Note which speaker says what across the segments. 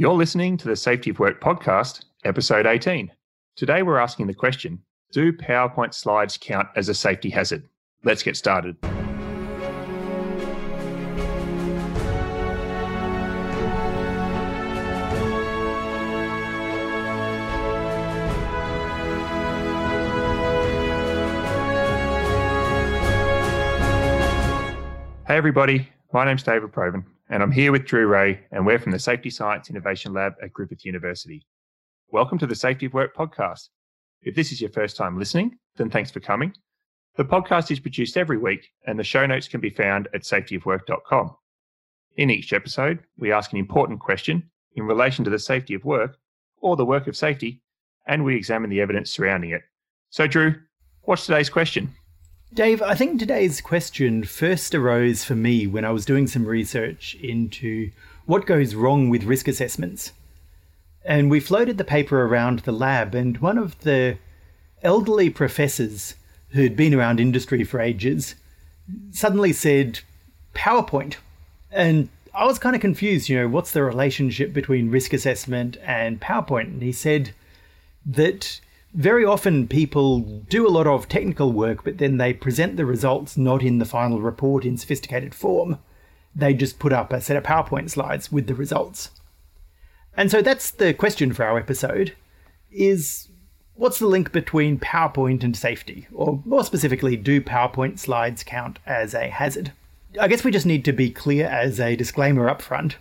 Speaker 1: You're listening to the Safety of Work podcast, episode 18. Today we're asking the question Do PowerPoint slides count as a safety hazard? Let's get started. Hey, everybody. My name's David Provan, and I'm here with Drew Rae, and we're from the Safety Science Innovation Lab at Griffith University. Welcome to the Safety of Work podcast. If this is your first time listening, then thanks for coming. The podcast is produced every week, and the show notes can be found at safetyofwork.com. In each episode, we ask an important question in relation to the safety of work or the work of safety, and we examine the evidence surrounding it. So, Drew, what's today's question?
Speaker 2: Dave, I think today's question first arose for me when I was doing some research into what goes wrong with risk assessments. And we floated the paper around the lab, and one of the elderly professors who'd been around industry for ages suddenly said, PowerPoint. And I was kind of confused, you know, what's the relationship between risk assessment and PowerPoint? And he said that very often people do a lot of technical work, but then they present the results not in the final report in sophisticated form. They just put up a set of PowerPoint slides with the results. And so that's the question for our episode is what's the link between PowerPoint and safety? Or more specifically, do PowerPoint slides count as a hazard? I guess we just need to be clear as a disclaimer up front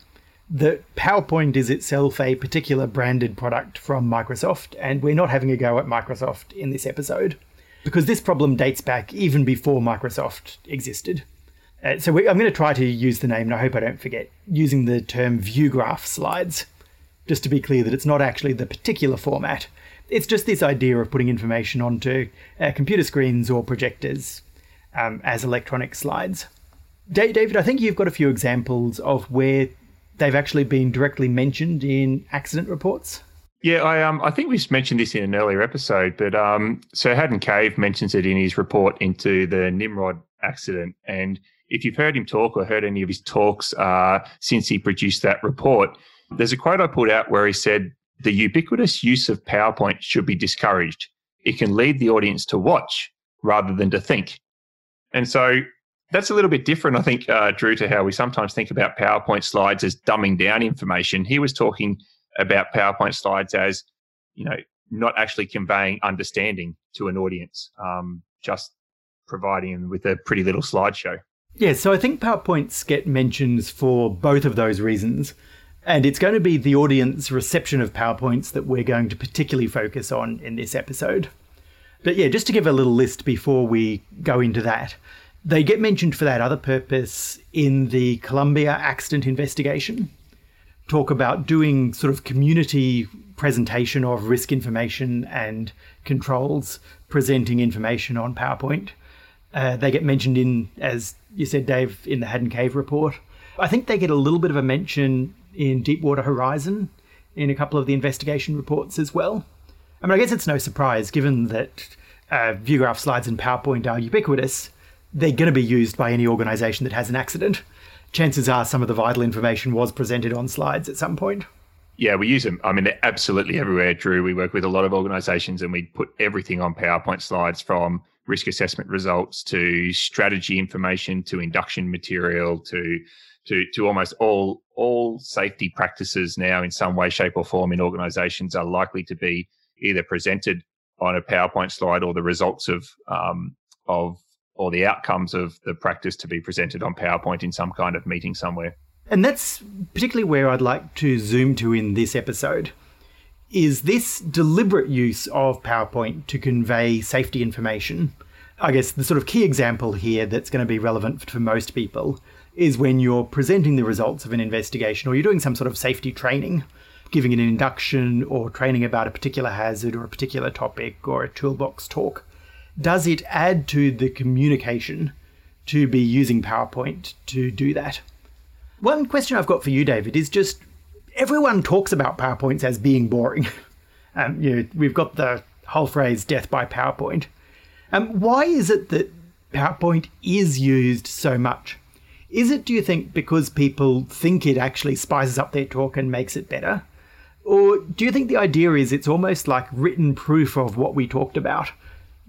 Speaker 2: that PowerPoint is itself a particular branded product from Microsoft, and we're not having a go at Microsoft in this episode because this problem dates back even before Microsoft existed. Uh, so we, I'm going to try to use the name, and I hope I don't forget, using the term view graph slides, just to be clear that it's not actually the particular format. It's just this idea of putting information onto uh, computer screens or projectors um, as electronic slides. David, I think you've got a few examples of where they've actually been directly mentioned in accident reports.
Speaker 1: Yeah, I um I think we mentioned this in an earlier episode, but um Sir Haddon Cave mentions it in his report into the Nimrod accident. And if you've heard him talk or heard any of his talks uh, since he produced that report, there's a quote I pulled out where he said, The ubiquitous use of PowerPoint should be discouraged. It can lead the audience to watch rather than to think. And so that's a little bit different, I think, uh, Drew, to how we sometimes think about PowerPoint slides as dumbing down information. He was talking about PowerPoint slides as, you know, not actually conveying understanding to an audience, um, just providing them with a pretty little slideshow.
Speaker 2: Yeah, so I think PowerPoints get mentions for both of those reasons. And it's going to be the audience reception of PowerPoints that we're going to particularly focus on in this episode. But yeah, just to give a little list before we go into that. They get mentioned for that other purpose in the Columbia accident investigation. Talk about doing sort of community presentation of risk information and controls, presenting information on PowerPoint. Uh, they get mentioned in, as you said, Dave, in the Haddon Cave report. I think they get a little bit of a mention in Deepwater Horizon in a couple of the investigation reports as well. I mean, I guess it's no surprise given that uh, ViewGraph slides and PowerPoint are ubiquitous they're going to be used by any organization that has an accident. Chances are some of the vital information was presented on slides at some point.
Speaker 1: Yeah, we use them. I mean, they're absolutely everywhere, Drew. We work with a lot of organizations and we put everything on PowerPoint slides from risk assessment results to strategy information to induction material to to to almost all all safety practices now in some way, shape, or form in organizations are likely to be either presented on a PowerPoint slide or the results of um, of or the outcomes of the practice to be presented on PowerPoint in some kind of meeting somewhere.
Speaker 2: And that's particularly where I'd like to zoom to in this episode. Is this deliberate use of PowerPoint to convey safety information? I guess the sort of key example here that's going to be relevant for most people is when you're presenting the results of an investigation or you're doing some sort of safety training, giving an induction or training about a particular hazard or a particular topic or a toolbox talk does it add to the communication to be using PowerPoint to do that? One question I've got for you, David, is just everyone talks about PowerPoints as being boring. Um, you know, we've got the whole phrase "death by PowerPoint." Um, why is it that PowerPoint is used so much? Is it, do you think, because people think it actually spices up their talk and makes it better? Or do you think the idea is it's almost like written proof of what we talked about?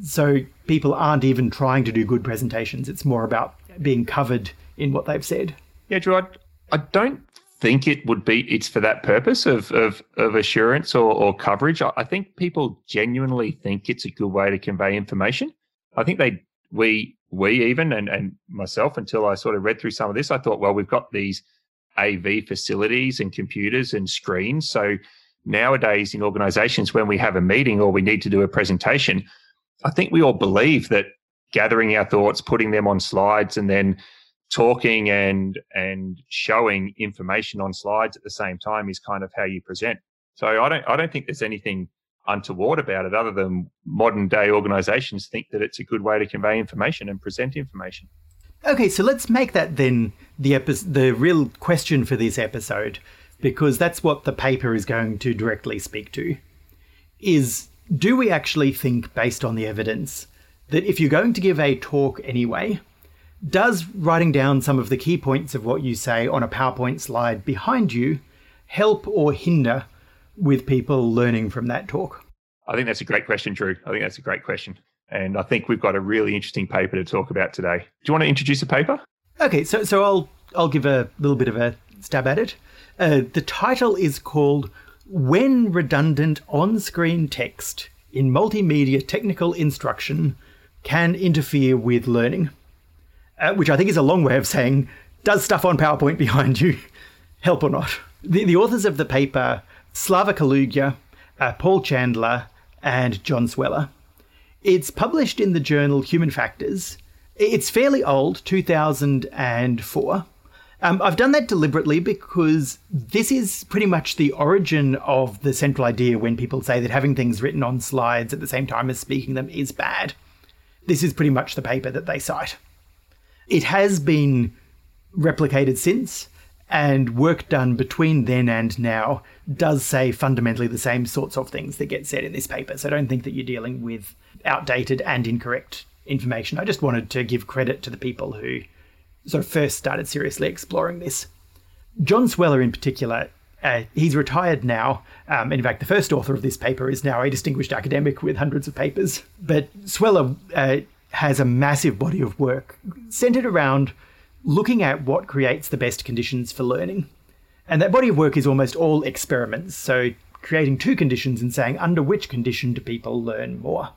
Speaker 2: So people aren't even trying to do good presentations. It's more about being covered in what they've said.
Speaker 1: Yeah, Gerard, I don't think it would be it's for that purpose of of, of assurance or, or coverage. I think people genuinely think it's a good way to convey information. I think they we we even and, and myself until I sort of read through some of this, I thought, well, we've got these AV facilities and computers and screens. So nowadays in organizations, when we have a meeting or we need to do a presentation, I think we all believe that gathering our thoughts, putting them on slides, and then talking and and showing information on slides at the same time is kind of how you present. So I don't I don't think there's anything untoward about it other than modern day organizations think that it's a good way to convey information and present information.
Speaker 2: Okay, so let's make that then the epi- the real question for this episode because that's what the paper is going to directly speak to. Is do we actually think based on the evidence that if you're going to give a talk anyway, does writing down some of the key points of what you say on a PowerPoint slide behind you help or hinder with people learning from that talk?
Speaker 1: I think that's a great question, Drew. I think that's a great question. And I think we've got a really interesting paper to talk about today. Do you want to introduce the paper?
Speaker 2: Okay, so so I'll I'll give a little bit of a stab at it. Uh, the title is called "When Redundant On-Screen Text in Multimedia Technical Instruction Can Interfere with Learning," uh, which I think is a long way of saying does stuff on PowerPoint behind you help or not? The, the authors of the paper, Slava Kalyuga, uh, Paul Chandler, and John Sweller. It's published in the journal Human Factors. It's fairly old, 2004. Um, I've done that deliberately because this is pretty much the origin of the central idea when people say that having things written on slides at the same time as speaking them is bad. This is pretty much the paper that they cite. It has been replicated since, and work done between then and now does say fundamentally the same sorts of things that get said in this paper. So I don't think that you're dealing with outdated and incorrect information. I just wanted to give credit to the people who sort of first started seriously exploring this. John Sweller, in particular, uh, he's retired now. Um, in fact, the first author of this paper is now a distinguished academic with hundreds of papers. But Sweller uh, has a massive body of work centered around looking at what creates the best conditions for learning. And that body of work is almost all experiments. So creating two conditions and saying under which condition do people learn more.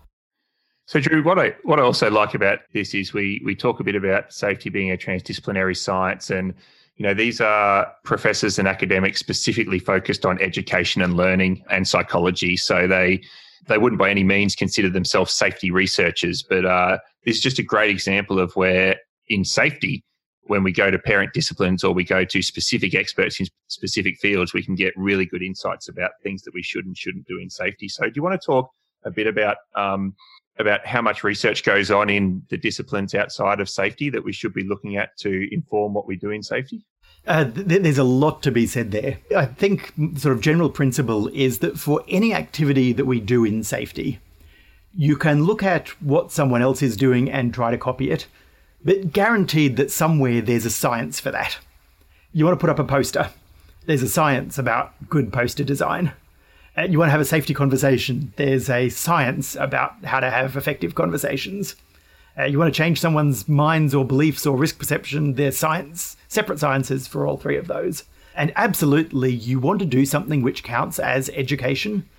Speaker 1: So Drew, what I what I also like about this is we we talk a bit about safety being a transdisciplinary science and you know these are professors and academics specifically focused on education and learning and psychology so they they wouldn't by any means consider themselves safety researchers but uh, this is just a great example of where in safety when we go to parent disciplines or we go to specific experts in specific fields, we can get really good insights about things that we should and shouldn't do in safety. So, do you want to talk a bit about um, about how much research goes on in the disciplines outside of safety that we should be looking at to inform what we do in safety?
Speaker 2: Uh, th- there's a lot to be said there. I think sort of general principle is that for any activity that we do in safety, you can look at what someone else is doing and try to copy it but guaranteed that somewhere there's a science for that. You want to put up a poster, there's a science about good poster design. And you want to have a safety conversation, there's a science about how to have effective conversations. Uh, you want to change someone's minds or beliefs or risk perception, there's science, separate sciences for all three of those. And absolutely, you want to do something which counts as education.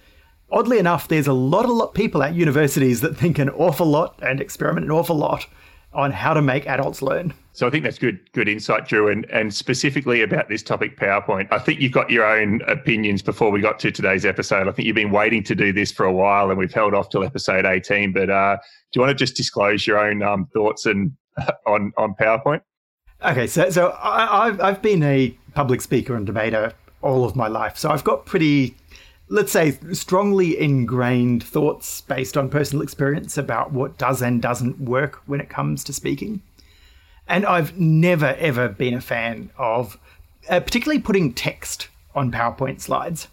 Speaker 2: Oddly enough, there's a lot of people at universities that think an awful lot and experiment an awful lot on how to make adults learn.
Speaker 1: So I think that's good good insight, Drew, and, and specifically about this topic, PowerPoint. I think you've got your own opinions before we got to today's episode. I think you've been waiting to do this for a while, and we've held off till episode 18. But uh, do you want to just disclose your own um, thoughts and on on PowerPoint?
Speaker 2: Okay, so so I, I've I've been a public speaker and debater all of my life, so I've got pretty let's say, strongly ingrained thoughts based on personal experience about what does and doesn't work when it comes to speaking. And I've never, ever been a fan of uh, particularly putting text on PowerPoint slides.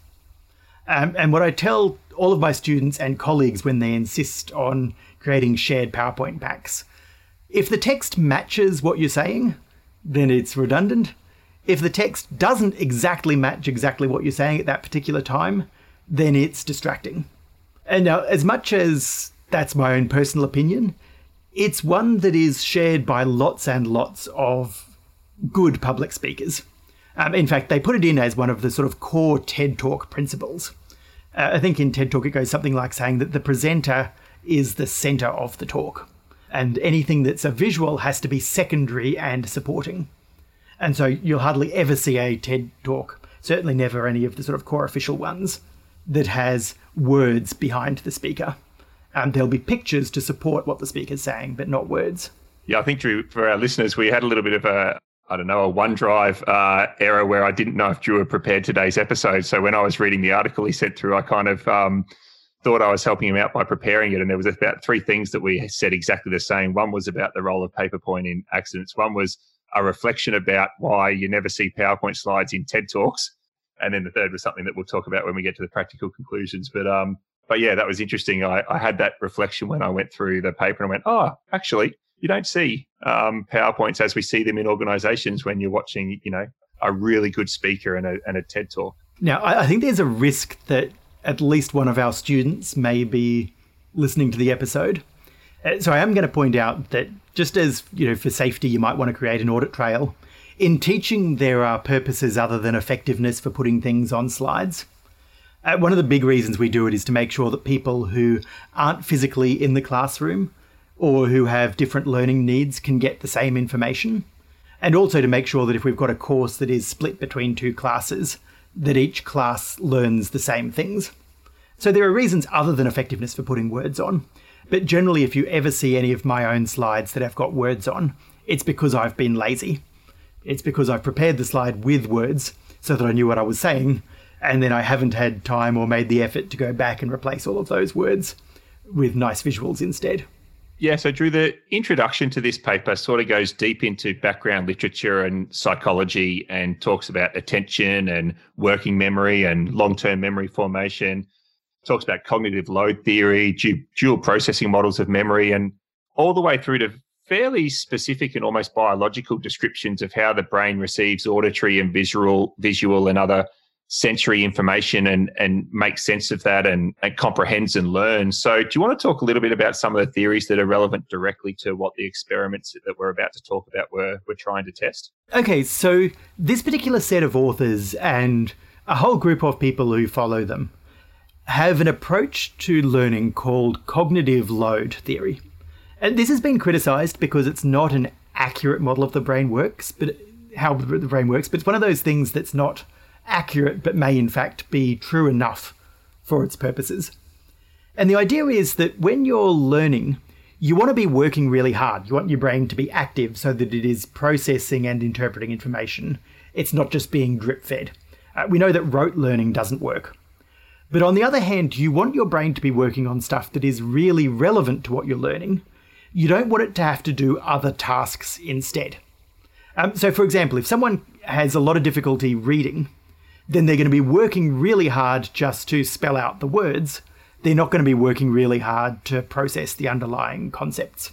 Speaker 2: Um, and what I tell all of my students and colleagues when they insist on creating shared PowerPoint packs if the text matches what you're saying, then it's redundant. If the text doesn't exactly match exactly what you're saying at that particular time, then it's distracting. And now, as much as that's my own personal opinion, it's one that is shared by lots and lots of good public speakers. Um, in fact, they put it in as one of the sort of core TED Talk principles. Uh, I think in TED Talk it goes something like saying that the presenter is the center of the talk, and anything that's a visual has to be secondary and supporting. And so you'll hardly ever see a TED Talk, certainly never any of the sort of core official ones, that has words behind the speaker. Um, there'll be pictures to support what the speaker's saying, but not words.
Speaker 1: Yeah, I think Drew, for our listeners, we had a little bit of a I don't know, a OneDrive uh, error where I didn't know if Drew had prepared today's episode. So when I was reading the article he sent through, I kind of um, thought I was helping him out by preparing it. And there was about three things that we said exactly the same. One was about the role of PowerPoint in accidents. One was a reflection about why you never see PowerPoint slides in TED Talks. And then the third was something that we'll talk about when we get to the practical conclusions. But um, but yeah, that was interesting. I, I had that reflection when I went through the paper and I went, oh, actually, you don't see um, PowerPoints as we see them in organizations when you're watching, you know, a really good speaker and a, and a TED talk.
Speaker 2: Now, I think there's a risk that at least one of our students may be listening to the episode. Uh, so I am going to point out that just as, you know, for safety, you might want to create an audit trail. In teaching, there are purposes other than effectiveness for putting things on slides. Uh, one of the big reasons we do it is to make sure that people who aren't physically in the classroom or who have different learning needs can get the same information. And also to make sure that if we've got a course that is split between two classes, that each class learns the same things. So there are reasons other than effectiveness for putting words on. But generally, if you ever see any of my own slides that have got words on, it's because I've been lazy. It's because I've prepared the slide with words so that I knew what I was saying, and then I haven't had time or made the effort to go back and replace all of those words with nice visuals instead.
Speaker 1: Yeah, so Drew, the introduction to this paper sort of goes deep into background literature and psychology and talks about attention and working memory and long term memory formation. Talks about cognitive load theory, dual processing models of memory, and all the way through to fairly specific and almost biological descriptions of how the brain receives auditory and visual, visual and other sensory information and and makes sense of that and, and comprehends and learns. So do you want to talk a little bit about some of the theories that are relevant directly to what the experiments that we're about to talk about were were trying to test?
Speaker 2: Okay, so this particular set of authors and a whole group of people who follow them have an approach to learning called cognitive load theory. And this has been criticized because it's not an accurate model of the brain works, but how the brain works, but it's one of those things that's not accurate but may in fact be true enough for its purposes. And the idea is that when you're learning, you want to be working really hard. You want your brain to be active so that it is processing and interpreting information. It's not just being drip fed. Uh, we know that rote learning doesn't work. But on the other hand, you want your brain to be working on stuff that is really relevant to what you're learning. You don't want it to have to do other tasks instead. Um, so, for example, if someone has a lot of difficulty reading, then they're going to be working really hard just to spell out the words. They're not going to be working really hard to process the underlying concepts.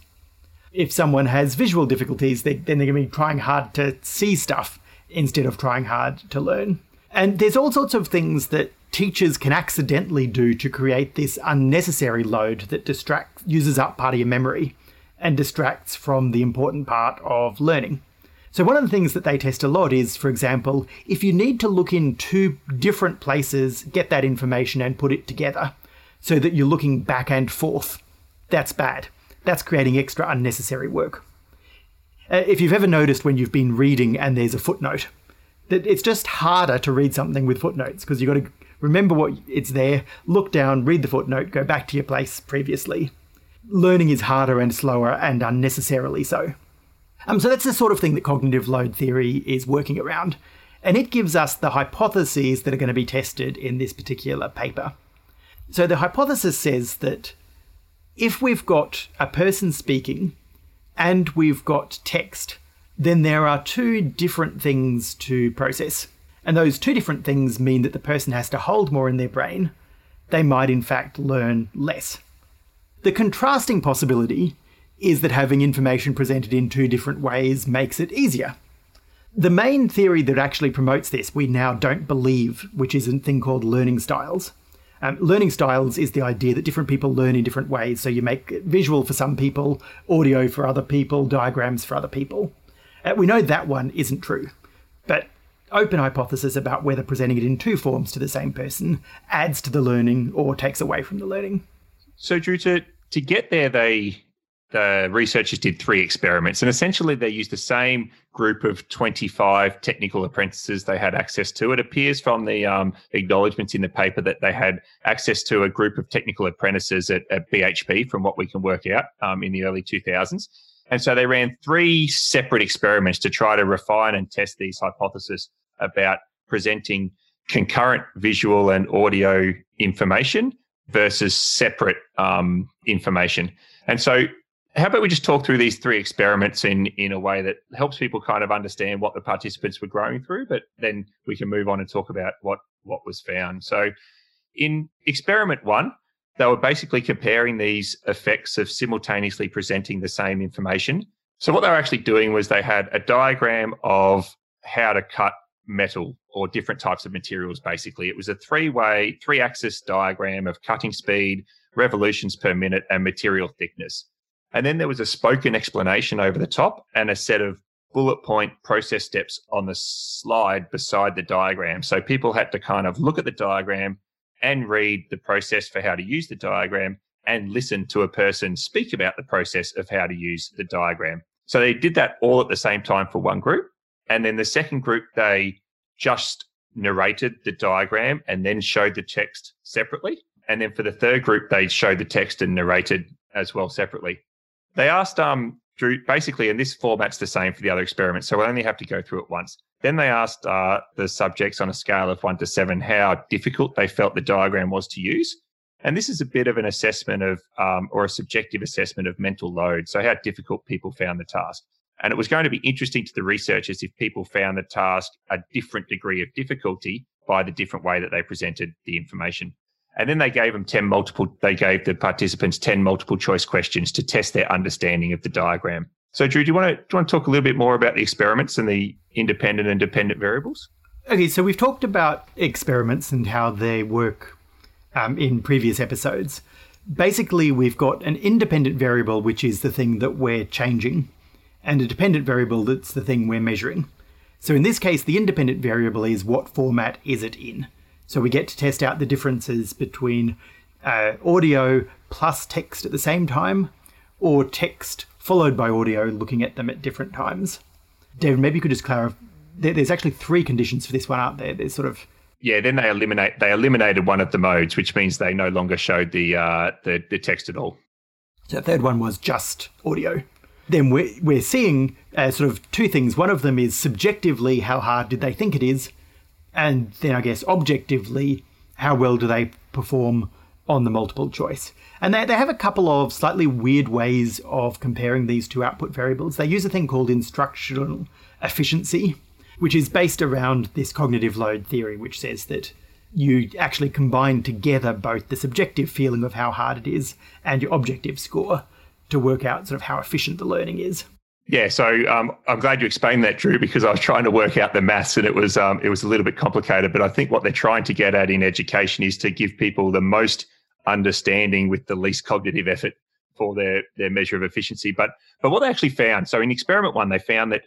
Speaker 2: If someone has visual difficulties, they, then they're going to be trying hard to see stuff instead of trying hard to learn. And there's all sorts of things that teachers can accidentally do to create this unnecessary load that distracts, uses up part of your memory and distracts from the important part of learning. So, one of the things that they test a lot is, for example, if you need to look in two different places, get that information and put it together so that you're looking back and forth, that's bad. That's creating extra unnecessary work. Uh, if you've ever noticed when you've been reading and there's a footnote, that it's just harder to read something with footnotes because you've got to remember what it's there, look down, read the footnote, go back to your place previously. Learning is harder and slower and unnecessarily so. Um, so that's the sort of thing that cognitive load theory is working around. And it gives us the hypotheses that are going to be tested in this particular paper. So the hypothesis says that if we've got a person speaking and we've got text, then there are two different things to process. And those two different things mean that the person has to hold more in their brain. They might, in fact, learn less. The contrasting possibility is that having information presented in two different ways makes it easier. The main theory that actually promotes this, we now don't believe, which is a thing called learning styles. Um, learning styles is the idea that different people learn in different ways. So you make visual for some people, audio for other people, diagrams for other people. Uh, we know that one isn't true. But open hypothesis about whether presenting it in two forms to the same person adds to the learning or takes away from the learning.
Speaker 1: So, Drew, to, to get there, they the researchers did three experiments, and essentially they used the same group of 25 technical apprentices they had access to. It appears from the um, acknowledgements in the paper that they had access to a group of technical apprentices at, at BHP, from what we can work out um, in the early 2000s. And so they ran three separate experiments to try to refine and test these hypotheses about presenting concurrent visual and audio information versus separate um, information. And so how about we just talk through these three experiments in in a way that helps people kind of understand what the participants were going through, but then we can move on and talk about what what was found. So, in experiment one, they were basically comparing these effects of simultaneously presenting the same information. So, what they were actually doing was they had a diagram of how to cut metal or different types of materials. Basically, it was a three way, three axis diagram of cutting speed, revolutions per minute, and material thickness. And then there was a spoken explanation over the top and a set of bullet point process steps on the slide beside the diagram. So people had to kind of look at the diagram and read the process for how to use the diagram and listen to a person speak about the process of how to use the diagram. So they did that all at the same time for one group. And then the second group, they just narrated the diagram and then showed the text separately. And then for the third group, they showed the text and narrated as well separately. They asked um, Drew basically, and this format's the same for the other experiments, so we'll only have to go through it once. Then they asked uh, the subjects on a scale of one to seven how difficult they felt the diagram was to use. And this is a bit of an assessment of, um, or a subjective assessment of mental load. So, how difficult people found the task. And it was going to be interesting to the researchers if people found the task a different degree of difficulty by the different way that they presented the information. And then they gave them 10 multiple, they gave the participants 10 multiple choice questions to test their understanding of the diagram. So, Drew, do you want to, do you want to talk a little bit more about the experiments and the independent and dependent variables?
Speaker 2: Okay, so we've talked about experiments and how they work um, in previous episodes. Basically, we've got an independent variable, which is the thing that we're changing, and a dependent variable that's the thing we're measuring. So in this case, the independent variable is what format is it in. So we get to test out the differences between uh, audio plus text at the same time, or text followed by audio looking at them at different times. David, maybe you could just clarify. There's actually three conditions for this one, aren't there? There's sort of
Speaker 1: yeah. Then they eliminate they eliminated one of the modes, which means they no longer showed the uh, the, the text at all.
Speaker 2: So the third one was just audio. Then we're, we're seeing uh, sort of two things. One of them is subjectively how hard did they think it is, and then I guess objectively, how well do they perform on the multiple choice? And they, they have a couple of slightly weird ways of comparing these two output variables. They use a thing called instructional efficiency, which is based around this cognitive load theory, which says that you actually combine together both the subjective feeling of how hard it is and your objective score to work out sort of how efficient the learning is.
Speaker 1: Yeah, so um, I'm glad you explained that, Drew, because I was trying to work out the maths and it was um, it was a little bit complicated. But I think what they're trying to get at in education is to give people the most understanding with the least cognitive effort for their their measure of efficiency. But but what they actually found, so in experiment one, they found that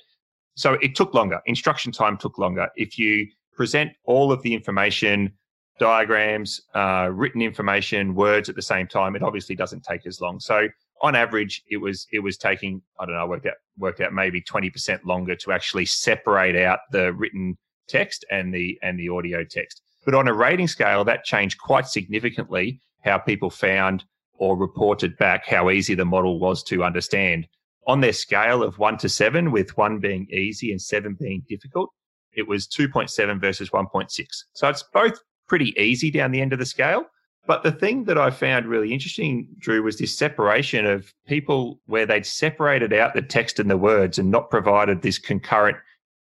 Speaker 1: so it took longer. Instruction time took longer. If you present all of the information, diagrams, uh, written information, words at the same time, it obviously doesn't take as long. So on average, it was it was taking I don't know worked out worked out maybe twenty percent longer to actually separate out the written text and the and the audio text. But on a rating scale, that changed quite significantly how people found or reported back how easy the model was to understand. On their scale of one to seven, with one being easy and seven being difficult, it was 2.7 versus 1.6. So it's both pretty easy down the end of the scale. But the thing that I found really interesting, Drew, was this separation of people where they'd separated out the text and the words and not provided this concurrent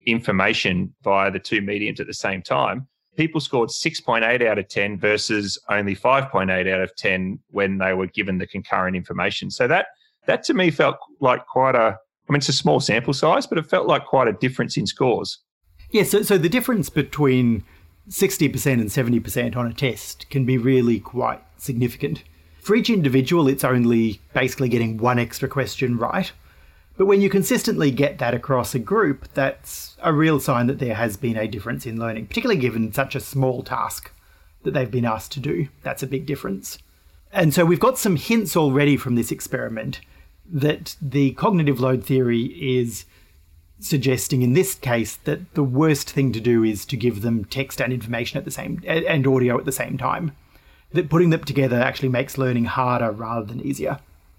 Speaker 1: information via the two mediums at the same time. People scored 6.8 out of 10 versus only 5.8 out of 10 when they were given the concurrent information. So that that to me felt like quite a I mean, it's a small sample size, but it felt like quite a difference in scores.
Speaker 2: Yeah, so, so the difference between 60% and 70% on a test can be really quite significant. For each individual, it's only basically getting one extra question right. But when you consistently get that across a group, that's a real sign that there has been a difference in learning, particularly given such a small task that they've been asked to do. That's a big difference. And so we've got some hints already from this experiment that the cognitive load theory is suggesting in this case that the worst thing to do is to give them text and information at the same and audio at the same time. That putting them together actually makes learning harder rather than easier.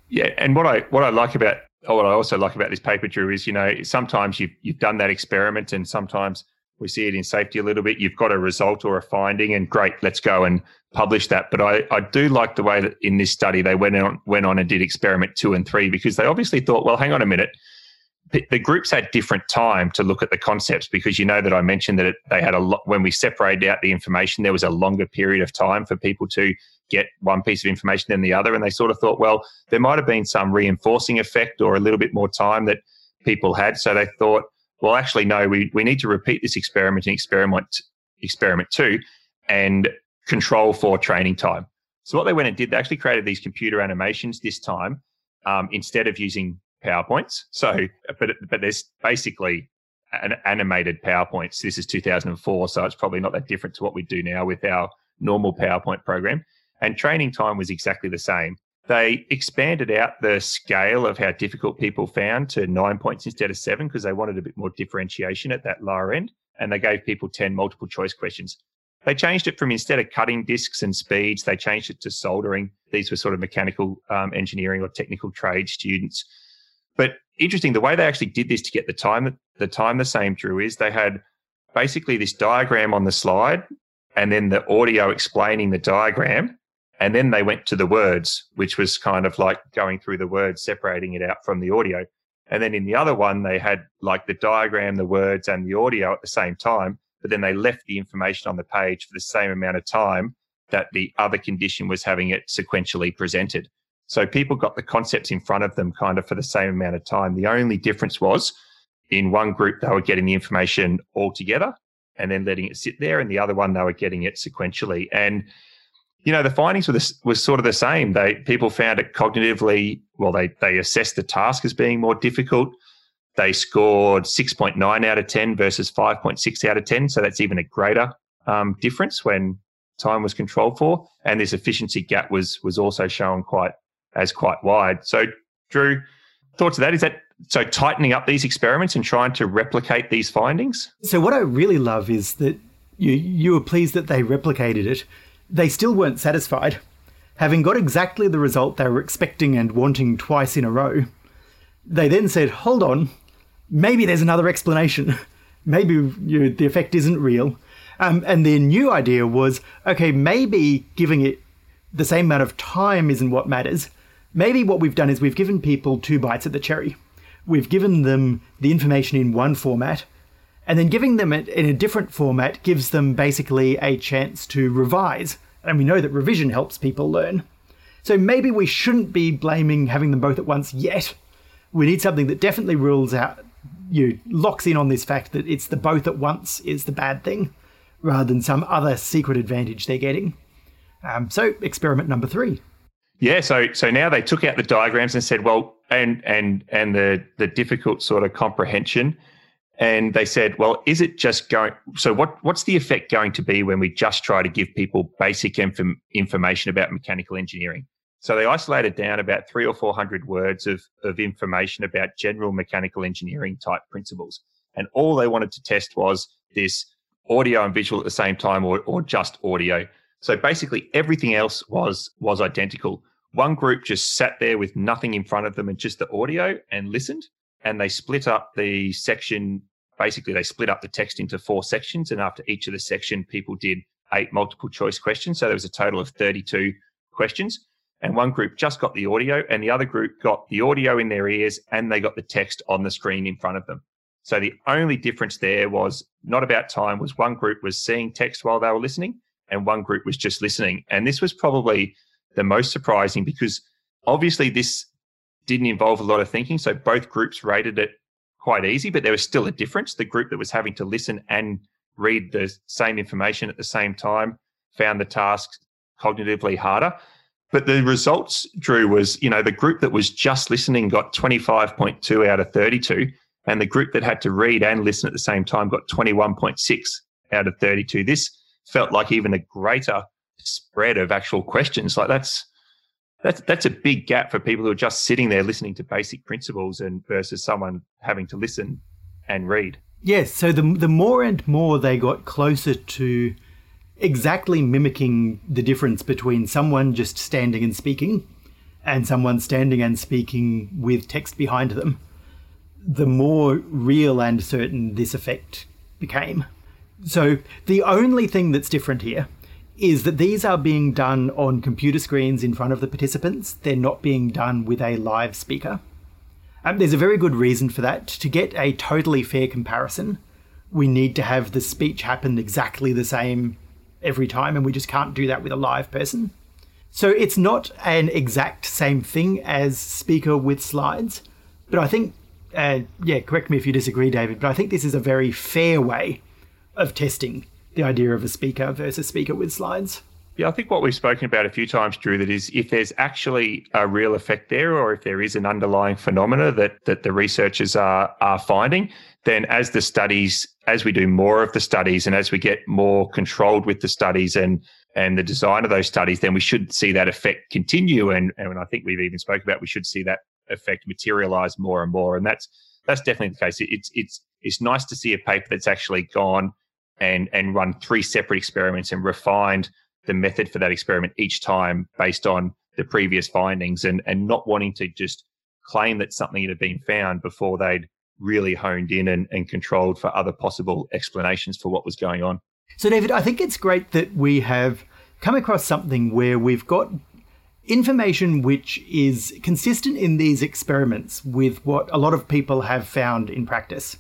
Speaker 1: Yeah, and what I what I like about what I also like about this paper, Drew, is you know sometimes you've you've done that experiment, and sometimes we see it in safety a little bit. You've got a result or a finding, and great, let's go and publish that. But I, I do like the way that in this study they went on went on and did experiment two and three because they obviously thought, well, hang on a minute, the groups had different time to look at the concepts because you know that I mentioned that it, they had a lot when we separated out the information, there was a longer period of time for people to get one piece of information than the other, and they sort of thought, well, there might have been some reinforcing effect or a little bit more time that people had, so they thought well, actually, no, we, we need to repeat this experiment in experiment, experiment two and control for training time. So what they went and did, they actually created these computer animations this time um, instead of using PowerPoints. So, but but there's basically an animated PowerPoints. This is 2004, so it's probably not that different to what we do now with our normal PowerPoint program. And training time was exactly the same. They expanded out the scale of how difficult people found to nine points instead of seven because they wanted a bit more differentiation at that lower end. And they gave people 10 multiple choice questions. They changed it from instead of cutting discs and speeds, they changed it to soldering. These were sort of mechanical um, engineering or technical trade students. But interesting, the way they actually did this to get the time the time the same, Drew, is they had basically this diagram on the slide and then the audio explaining the diagram and then they went to the words, which was kind of like going through the words, separating it out from the audio. And then in the other one, they had like the diagram, the words, and the audio at the same time. But then they left the information on the page for the same amount of time that the other condition was having it sequentially presented. So people got the concepts in front of them kind of for the same amount of time. The only difference was in one group, they were getting the information all together and then letting it sit there. And the other one, they were getting it sequentially. And you know, the findings were this, was sort of the same. They people found it cognitively well. They they assessed the task as being more difficult. They scored six point nine out of ten versus five point six out of ten. So that's even a greater um, difference when time was controlled for. And this efficiency gap was was also shown quite as quite wide. So Drew, thoughts of that? Is that so tightening up these experiments and trying to replicate these findings?
Speaker 2: So what I really love is that you you were pleased that they replicated it they still weren't satisfied. Having got exactly the result they were expecting and wanting twice in a row, they then said, Hold on, maybe there's another explanation. maybe you know, the effect isn't real. Um, and their new idea was okay, maybe giving it the same amount of time isn't what matters. Maybe what we've done is we've given people two bites at the cherry. We've given them the information in one format, and then giving them it in a different format gives them basically a chance to revise and we know that revision helps people learn. So maybe we shouldn't be blaming having them both at once yet. We need something that definitely rules out, you know, locks in on this fact that it's the both at once is the bad thing, rather than some other secret advantage they're getting. Um, so experiment number three.
Speaker 1: Yeah, so so now they took out the diagrams and said, well, and and and the the difficult sort of comprehension and they said, well, is it just going? So, what what's the effect going to be when we just try to give people basic inf- information about mechanical engineering? So they isolated down about three or four hundred words of of information about general mechanical engineering type principles, and all they wanted to test was this audio and visual at the same time, or or just audio. So basically, everything else was was identical. One group just sat there with nothing in front of them and just the audio and listened and they split up the section. Basically, they split up the text into four sections, and after each of the section, people did eight multiple choice questions. So there was a total of 32 questions. And one group just got the audio, and the other group got the audio in their ears, and they got the text on the screen in front of them. So the only difference there was not about time. Was one group was seeing text while they were listening, and one group was just listening. And this was probably the most surprising because obviously this didn't involve a lot of thinking. So both groups rated it quite easy, but there was still a difference. The group that was having to listen and read the same information at the same time found the task cognitively harder. But the results, Drew, was you know the group that was just listening got 25.2 out of 32, and the group that had to read and listen at the same time got 21.6 out of 32. This felt like even a greater spread of actual questions. Like that's that's that's a big gap for people who are just sitting there listening to basic principles and versus someone having to listen and read.
Speaker 2: Yes, so the the more and more they got closer to exactly mimicking the difference between someone just standing and speaking and someone standing and speaking with text behind them, the more real and certain this effect became. So the only thing that's different here is that these are being done on computer screens in front of the participants. They're not being done with a live speaker. Um, there's a very good reason for that. To get a totally fair comparison, we need to have the speech happen exactly the same every time, and we just can't do that with a live person. So it's not an exact same thing as speaker with slides, but I think, uh, yeah, correct me if you disagree, David, but I think this is a very fair way of testing the idea of a speaker versus speaker with slides.
Speaker 1: Yeah, I think what we've spoken about a few times, Drew, that is if there's actually a real effect there, or if there is an underlying phenomena that that the researchers are are finding, then as the studies, as we do more of the studies, and as we get more controlled with the studies and and the design of those studies, then we should see that effect continue. And and I think we've even spoken about we should see that effect materialize more and more. And that's that's definitely the case. It's it's it's nice to see a paper that's actually gone and and run three separate experiments and refined the method for that experiment each time based on the previous findings and, and not wanting to just claim that something had been found before they'd really honed in and, and controlled for other possible explanations for what was going on.
Speaker 2: So, David, I think it's great that we have come across something where we've got information which is consistent in these experiments with what a lot of people have found in practice.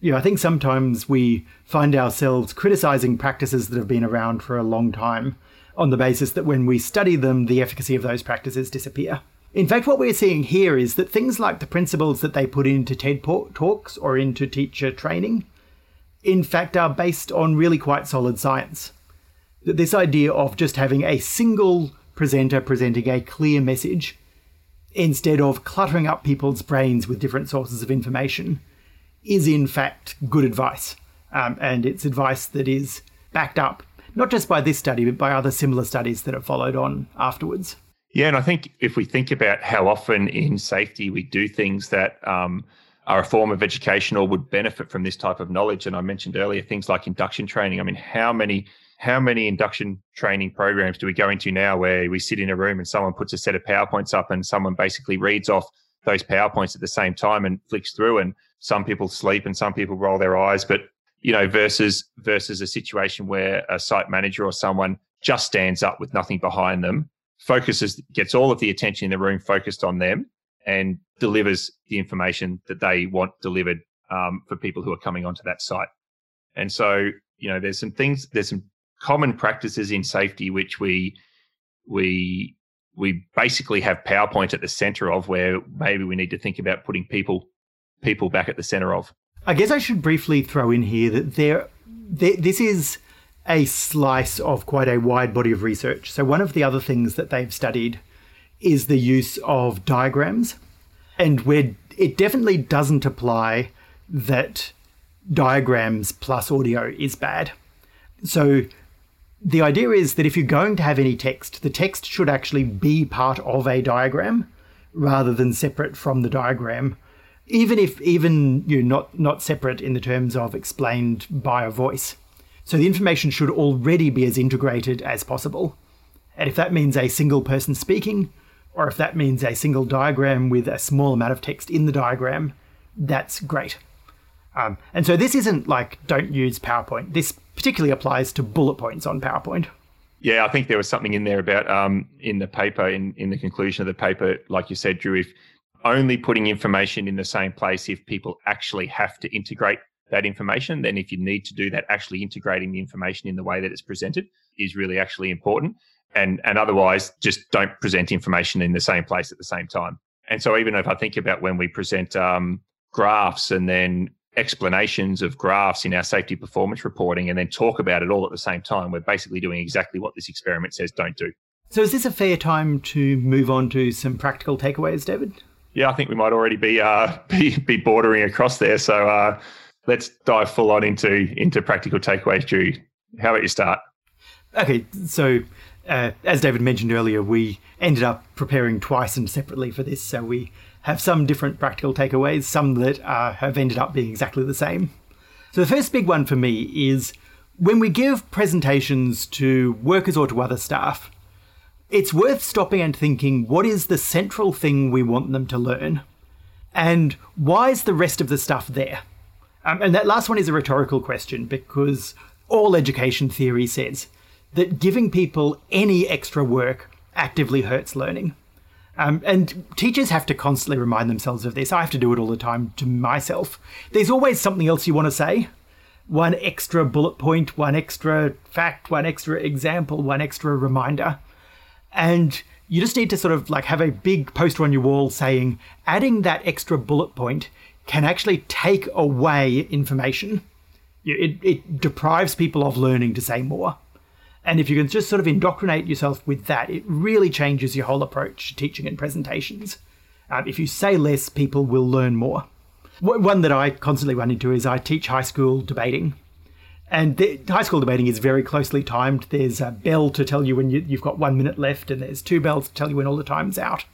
Speaker 2: You know, I think sometimes we find ourselves criticizing practices that have been around for a long time on the basis that when we study them, the efficacy of those practices disappear. In fact, what we're seeing here is that things like the principles that they put into TED Talks or into teacher training, in fact, are based on really quite solid science. That this idea of just having a single presenter presenting a clear message instead of cluttering up people's brains with different sources of information is in fact good advice. Um, and it's advice that is backed up not just by this study, but by other similar studies that have followed on afterwards.
Speaker 1: Yeah, and I think if we think about how often in safety we do things that um, are a form of education or would benefit from this type of knowledge, and I mentioned earlier things like induction training. I mean, how many how many induction training programs do we go into now where we sit in a room and someone puts a set of powerpoints up and someone basically reads off those powerpoints at the same time and flicks through and some people sleep and some people roll their eyes. But you know versus versus a situation where a site manager or someone just stands up with nothing behind them focuses gets all of the attention in the room focused on them and delivers the information that they want delivered um, for people who are coming onto that site. And so you know there's some things there's some common practices in safety which we we we basically have PowerPoint at the center of where maybe we need to think about putting people people back at the center of.
Speaker 2: I guess I should briefly throw in here that there, there this is a slice of quite a wide body of research. So one of the other things that they've studied is the use of diagrams, and where it definitely doesn't apply that diagrams plus audio is bad. So the idea is that if you're going to have any text, the text should actually be part of a diagram rather than separate from the diagram. Even if even you're not not separate in the terms of explained by a voice. So the information should already be as integrated as possible. And if that means a single person speaking, or if that means a single diagram with a small amount of text in the diagram, that's great. Um, and so this isn't like don't use PowerPoint. This particularly applies to bullet points on PowerPoint.
Speaker 1: Yeah, I think there was something in there about um, in the paper, in, in the conclusion of the paper, like you said, Drew, if only putting information in the same place, if people actually have to integrate that information, then if you need to do that, actually integrating the information in the way that it's presented is really actually important. And and otherwise, just don't present information in the same place at the same time. And so even if I think about when we present um, graphs and then explanations of graphs in our safety performance reporting and then talk about it all at the same time, we're basically doing exactly what this experiment says don't do.
Speaker 2: So is this a fair time to move on to some practical takeaways, David?
Speaker 1: Yeah, I think we might already be uh, be, be bordering across there. So uh, let's dive full on into into practical takeaways, Drew. How about you start?
Speaker 2: Okay, so uh, as David mentioned earlier, we ended up preparing twice and separately for this, so we have some different practical takeaways, some that uh, have ended up being exactly the same. So the first big one for me is when we give presentations to workers or to other staff, it's worth stopping and thinking what is the central thing we want them to learn? And why is the rest of the stuff there? Um, and that last one is a rhetorical question because all education theory says that giving people any extra work actively hurts learning. Um, and teachers have to constantly remind themselves of this. I have to do it all the time to myself. There's always something else you want to say. One extra bullet point, one extra fact, one extra example, one extra reminder. And you just need to sort of like have a big poster on your wall saying adding that extra bullet point can actually take away information. It, it deprives people of learning to say more. And if you can just sort of indoctrinate yourself with that, it really changes your whole approach to teaching and presentations. Um, if you say less, people will learn more. One that I constantly run into is I teach high school debating. And the, high school debating is very closely timed. There's a bell to tell you when you, you've got one minute left, and there's two bells to tell you when all the time's out.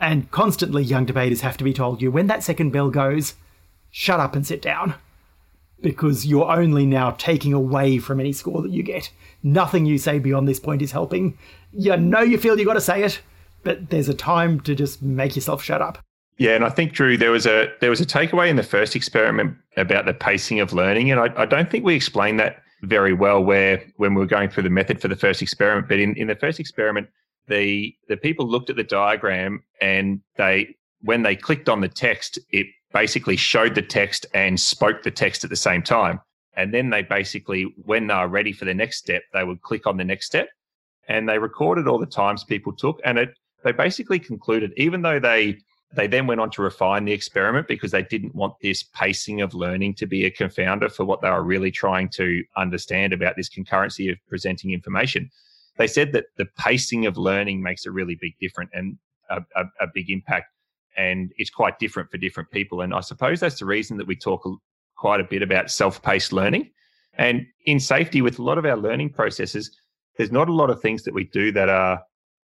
Speaker 2: And constantly, young debaters have to be told you when that second bell goes, shut up and sit down. Because you're only now taking away from any score that you get. Nothing you say beyond this point is helping. You know you feel you got to say it, but there's a time to just make yourself shut up.
Speaker 1: Yeah, and I think Drew, there was a there was a takeaway in the first experiment about the pacing of learning, and I, I don't think we explained that very well where when we were going through the method for the first experiment. But in, in the first experiment, the the people looked at the diagram and they when they clicked on the text, it basically showed the text and spoke the text at the same time. And then they basically, when they were ready for the next step, they would click on the next step, and they recorded all the times people took, and it they basically concluded even though they they then went on to refine the experiment because they didn't want this pacing of learning to be a confounder for what they were really trying to understand about this concurrency of presenting information. They said that the pacing of learning makes a really big difference and a, a, a big impact, and it's quite different for different people. And I suppose that's the reason that we talk quite a bit about self-paced learning. And in safety, with a lot of our learning processes, there's not a lot of things that we do that are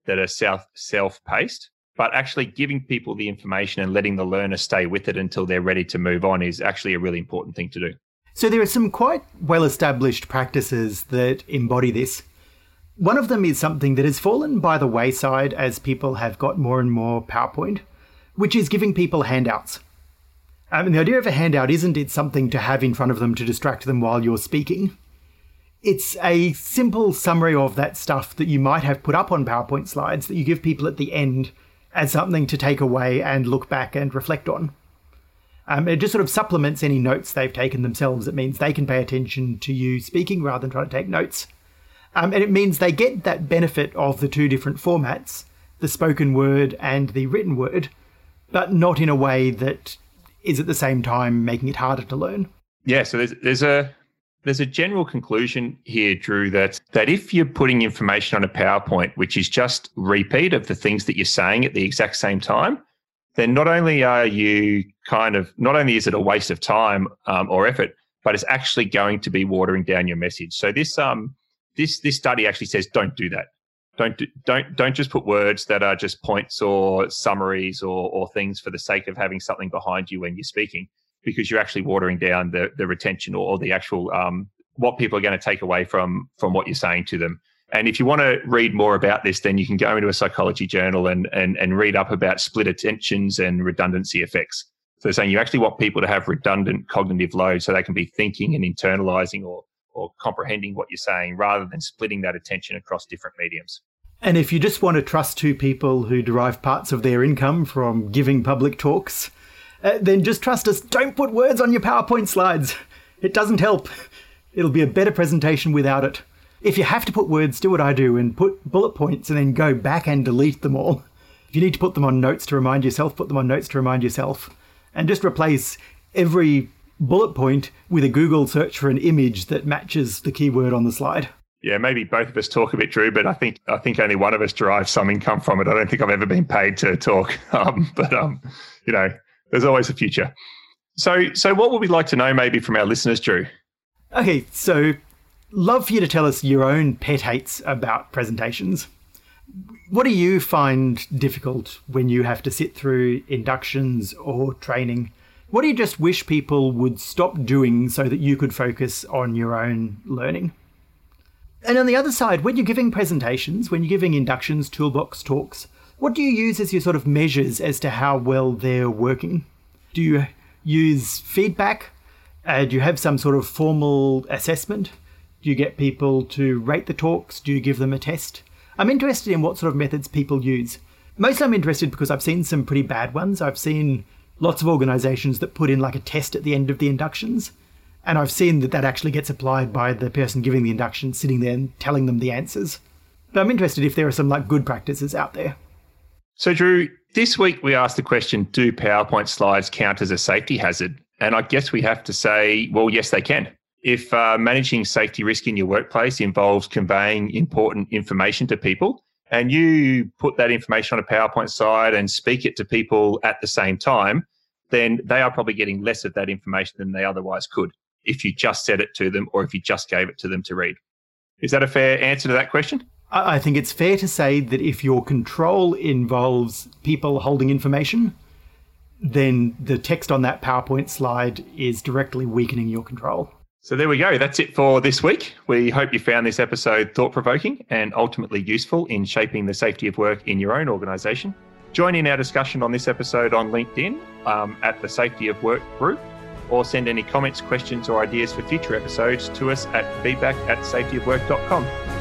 Speaker 1: that are self self-paced but actually giving people the information and letting the learner stay with it until they're ready to move on is actually a really important thing to do.
Speaker 2: So there are some quite well established practices that embody this. One of them is something that has fallen by the wayside as people have got more and more PowerPoint, which is giving people handouts. I mean, the idea of a handout isn't it something to have in front of them to distract them while you're speaking. It's a simple summary of that stuff that you might have put up on PowerPoint slides that you give people at the end as something to take away and look back and reflect on. Um, it just sort of supplements any notes they've taken themselves. It means they can pay attention to you speaking rather than trying to take notes. Um, and it means they get that benefit of the two different formats, the spoken word and the written word, but not in a way that is at the same time making it harder to learn.
Speaker 1: Yeah, so there's, there's a there's a general conclusion here, Drew, that that if you're putting information on a PowerPoint, which is just repeat of the things that you're saying at the exact same time, then not only are you kind of not only is it a waste of time um, or effort, but it's actually going to be watering down your message. So this um this this study actually says don't do that. Don't do, don't don't just put words that are just points or summaries or or things for the sake of having something behind you when you're speaking because you're actually watering down the, the retention or the actual um, what people are going to take away from from what you're saying to them. And if you want to read more about this, then you can go into a psychology journal and and, and read up about split attentions and redundancy effects. So saying you actually want people to have redundant cognitive load so they can be thinking and internalizing or or comprehending what you're saying rather than splitting that attention across different mediums.
Speaker 2: And if you just want to trust two people who derive parts of their income from giving public talks, uh, then just trust us. Don't put words on your PowerPoint slides. It doesn't help. It'll be a better presentation without it. If you have to put words, do what I do and put bullet points and then go back and delete them all. If you need to put them on notes to remind yourself, put them on notes to remind yourself. And just replace every bullet point with a Google search for an image that matches the keyword on the slide.
Speaker 1: Yeah, maybe both of us talk a bit, Drew, but I think I think only one of us derives some income from it. I don't think I've ever been paid to talk, um, but um, you know, there's always a future. So, so what would we like to know, maybe from our listeners, Drew?
Speaker 2: Okay, so love for you to tell us your own pet hates about presentations. What do you find difficult when you have to sit through inductions or training? What do you just wish people would stop doing so that you could focus on your own learning? And on the other side, when you're giving presentations, when you're giving inductions, toolbox talks, what do you use as your sort of measures as to how well they're working? Do you use feedback? Uh, do you have some sort of formal assessment? Do you get people to rate the talks? Do you give them a test? I'm interested in what sort of methods people use. Mostly I'm interested because I've seen some pretty bad ones. I've seen lots of organizations that put in like a test at the end of the inductions. And I've seen that that actually gets applied by the person giving the induction, sitting there and telling them the answers. But I'm interested if there are some like good practices out there.
Speaker 1: So, Drew, this week we asked the question Do PowerPoint slides count as a safety hazard? And I guess we have to say, well, yes, they can. If uh, managing safety risk in your workplace involves conveying important information to people, and you put that information on a PowerPoint slide and speak it to people at the same time, then they are probably getting less of that information than they otherwise could if you just said it to them or if you just gave it to them to read. Is that a fair answer to that question?
Speaker 2: I think it's fair to say that if your control involves people holding information, then the text on that PowerPoint slide is directly weakening your control.
Speaker 1: So there we go. That's it for this week. We hope you found this episode thought provoking and ultimately useful in shaping the safety of work in your own organisation. Join in our discussion on this episode on LinkedIn um, at the Safety of Work group, or send any comments, questions, or ideas for future episodes to us at feedback at safetyofwork.com.